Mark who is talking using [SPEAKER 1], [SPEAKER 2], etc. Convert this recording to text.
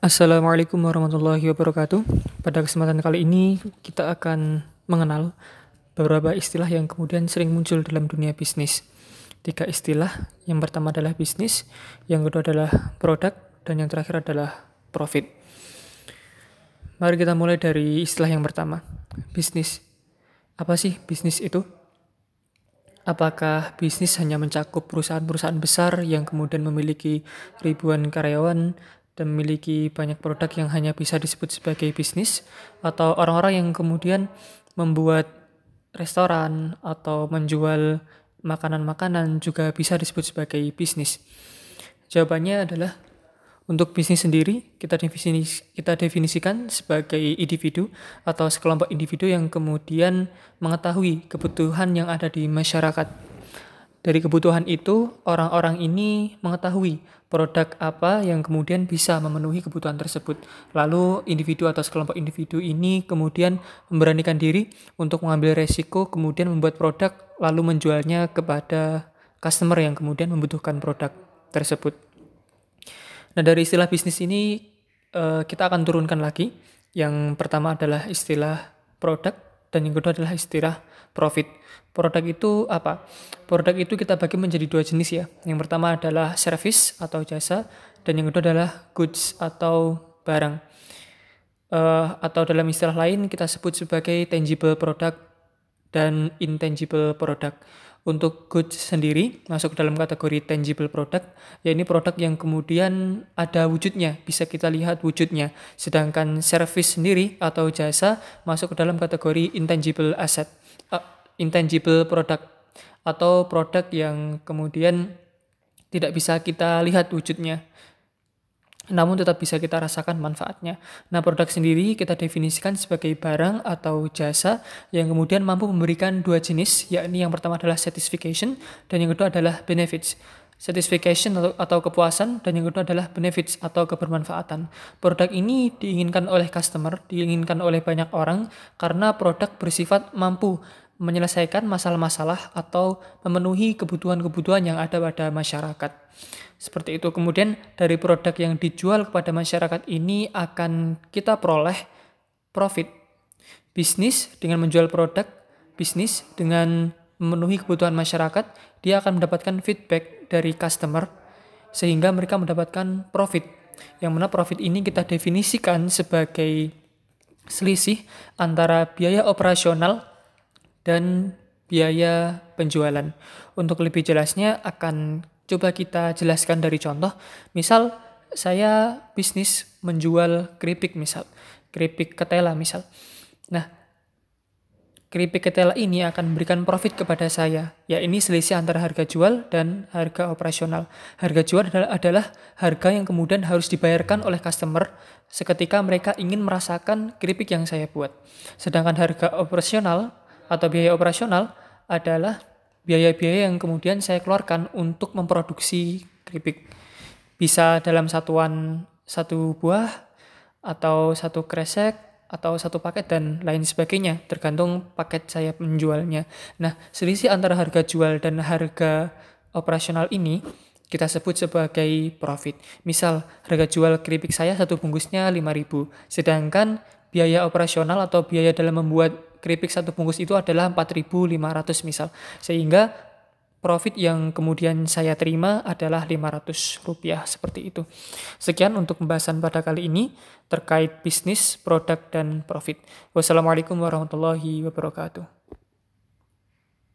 [SPEAKER 1] Assalamualaikum warahmatullahi wabarakatuh. Pada kesempatan kali ini kita akan mengenal beberapa istilah yang kemudian sering muncul dalam dunia bisnis. Tiga istilah, yang pertama adalah bisnis, yang kedua adalah produk, dan yang terakhir adalah profit. Mari kita mulai dari istilah yang pertama, bisnis. Apa sih bisnis itu? Apakah bisnis hanya mencakup perusahaan-perusahaan besar yang kemudian memiliki ribuan karyawan dan memiliki banyak produk yang hanya bisa disebut sebagai bisnis atau orang-orang yang kemudian membuat restoran atau menjual makanan-makanan juga bisa disebut sebagai bisnis. Jawabannya adalah untuk bisnis sendiri kita definisi, kita definisikan sebagai individu atau sekelompok individu yang kemudian mengetahui kebutuhan yang ada di masyarakat dari kebutuhan itu, orang-orang ini mengetahui produk apa yang kemudian bisa memenuhi kebutuhan tersebut. Lalu individu atau sekelompok individu ini kemudian memberanikan diri untuk mengambil resiko, kemudian membuat produk, lalu menjualnya kepada customer yang kemudian membutuhkan produk tersebut. Nah, dari istilah bisnis ini eh, kita akan turunkan lagi. Yang pertama adalah istilah produk dan yang kedua adalah istilah profit. Produk itu apa? Produk itu kita bagi menjadi dua jenis ya. Yang pertama adalah service atau jasa dan yang kedua adalah goods atau barang. Uh, atau dalam istilah lain kita sebut sebagai tangible product dan intangible product. Untuk goods sendiri masuk dalam kategori tangible product, ya ini produk yang kemudian ada wujudnya, bisa kita lihat wujudnya. Sedangkan service sendiri atau jasa masuk ke dalam kategori intangible asset, uh, intangible product atau produk yang kemudian tidak bisa kita lihat wujudnya namun tetap bisa kita rasakan manfaatnya. Nah, produk sendiri kita definisikan sebagai barang atau jasa yang kemudian mampu memberikan dua jenis, yakni yang pertama adalah satisfaction dan yang kedua adalah benefits. Satisfaction atau, atau kepuasan dan yang kedua adalah benefits atau kebermanfaatan. Produk ini diinginkan oleh customer, diinginkan oleh banyak orang karena produk bersifat mampu menyelesaikan masalah-masalah atau memenuhi kebutuhan-kebutuhan yang ada pada masyarakat. Seperti itu. Kemudian dari produk yang dijual kepada masyarakat ini akan kita peroleh profit. Bisnis dengan menjual produk, bisnis dengan memenuhi kebutuhan masyarakat, dia akan mendapatkan feedback dari customer sehingga mereka mendapatkan profit. Yang mana profit ini kita definisikan sebagai selisih antara biaya operasional dan biaya penjualan. Untuk lebih jelasnya akan Coba kita jelaskan dari contoh. Misal saya bisnis menjual keripik misal. Keripik ketela misal. Nah, keripik ketela ini akan memberikan profit kepada saya. Ya ini selisih antara harga jual dan harga operasional. Harga jual adalah, harga yang kemudian harus dibayarkan oleh customer seketika mereka ingin merasakan keripik yang saya buat. Sedangkan harga operasional atau biaya operasional adalah biaya-biaya yang kemudian saya keluarkan untuk memproduksi keripik. Bisa dalam satuan satu buah atau satu kresek atau satu paket dan lain sebagainya tergantung paket saya menjualnya. Nah, selisih antara harga jual dan harga operasional ini kita sebut sebagai profit. Misal, harga jual keripik saya satu bungkusnya 5000 sedangkan biaya operasional atau biaya dalam membuat keripik satu bungkus itu adalah 4.500 misal. Sehingga profit yang kemudian saya terima adalah 500 rupiah seperti itu. Sekian untuk pembahasan pada kali ini terkait bisnis, produk, dan profit. Wassalamualaikum warahmatullahi wabarakatuh.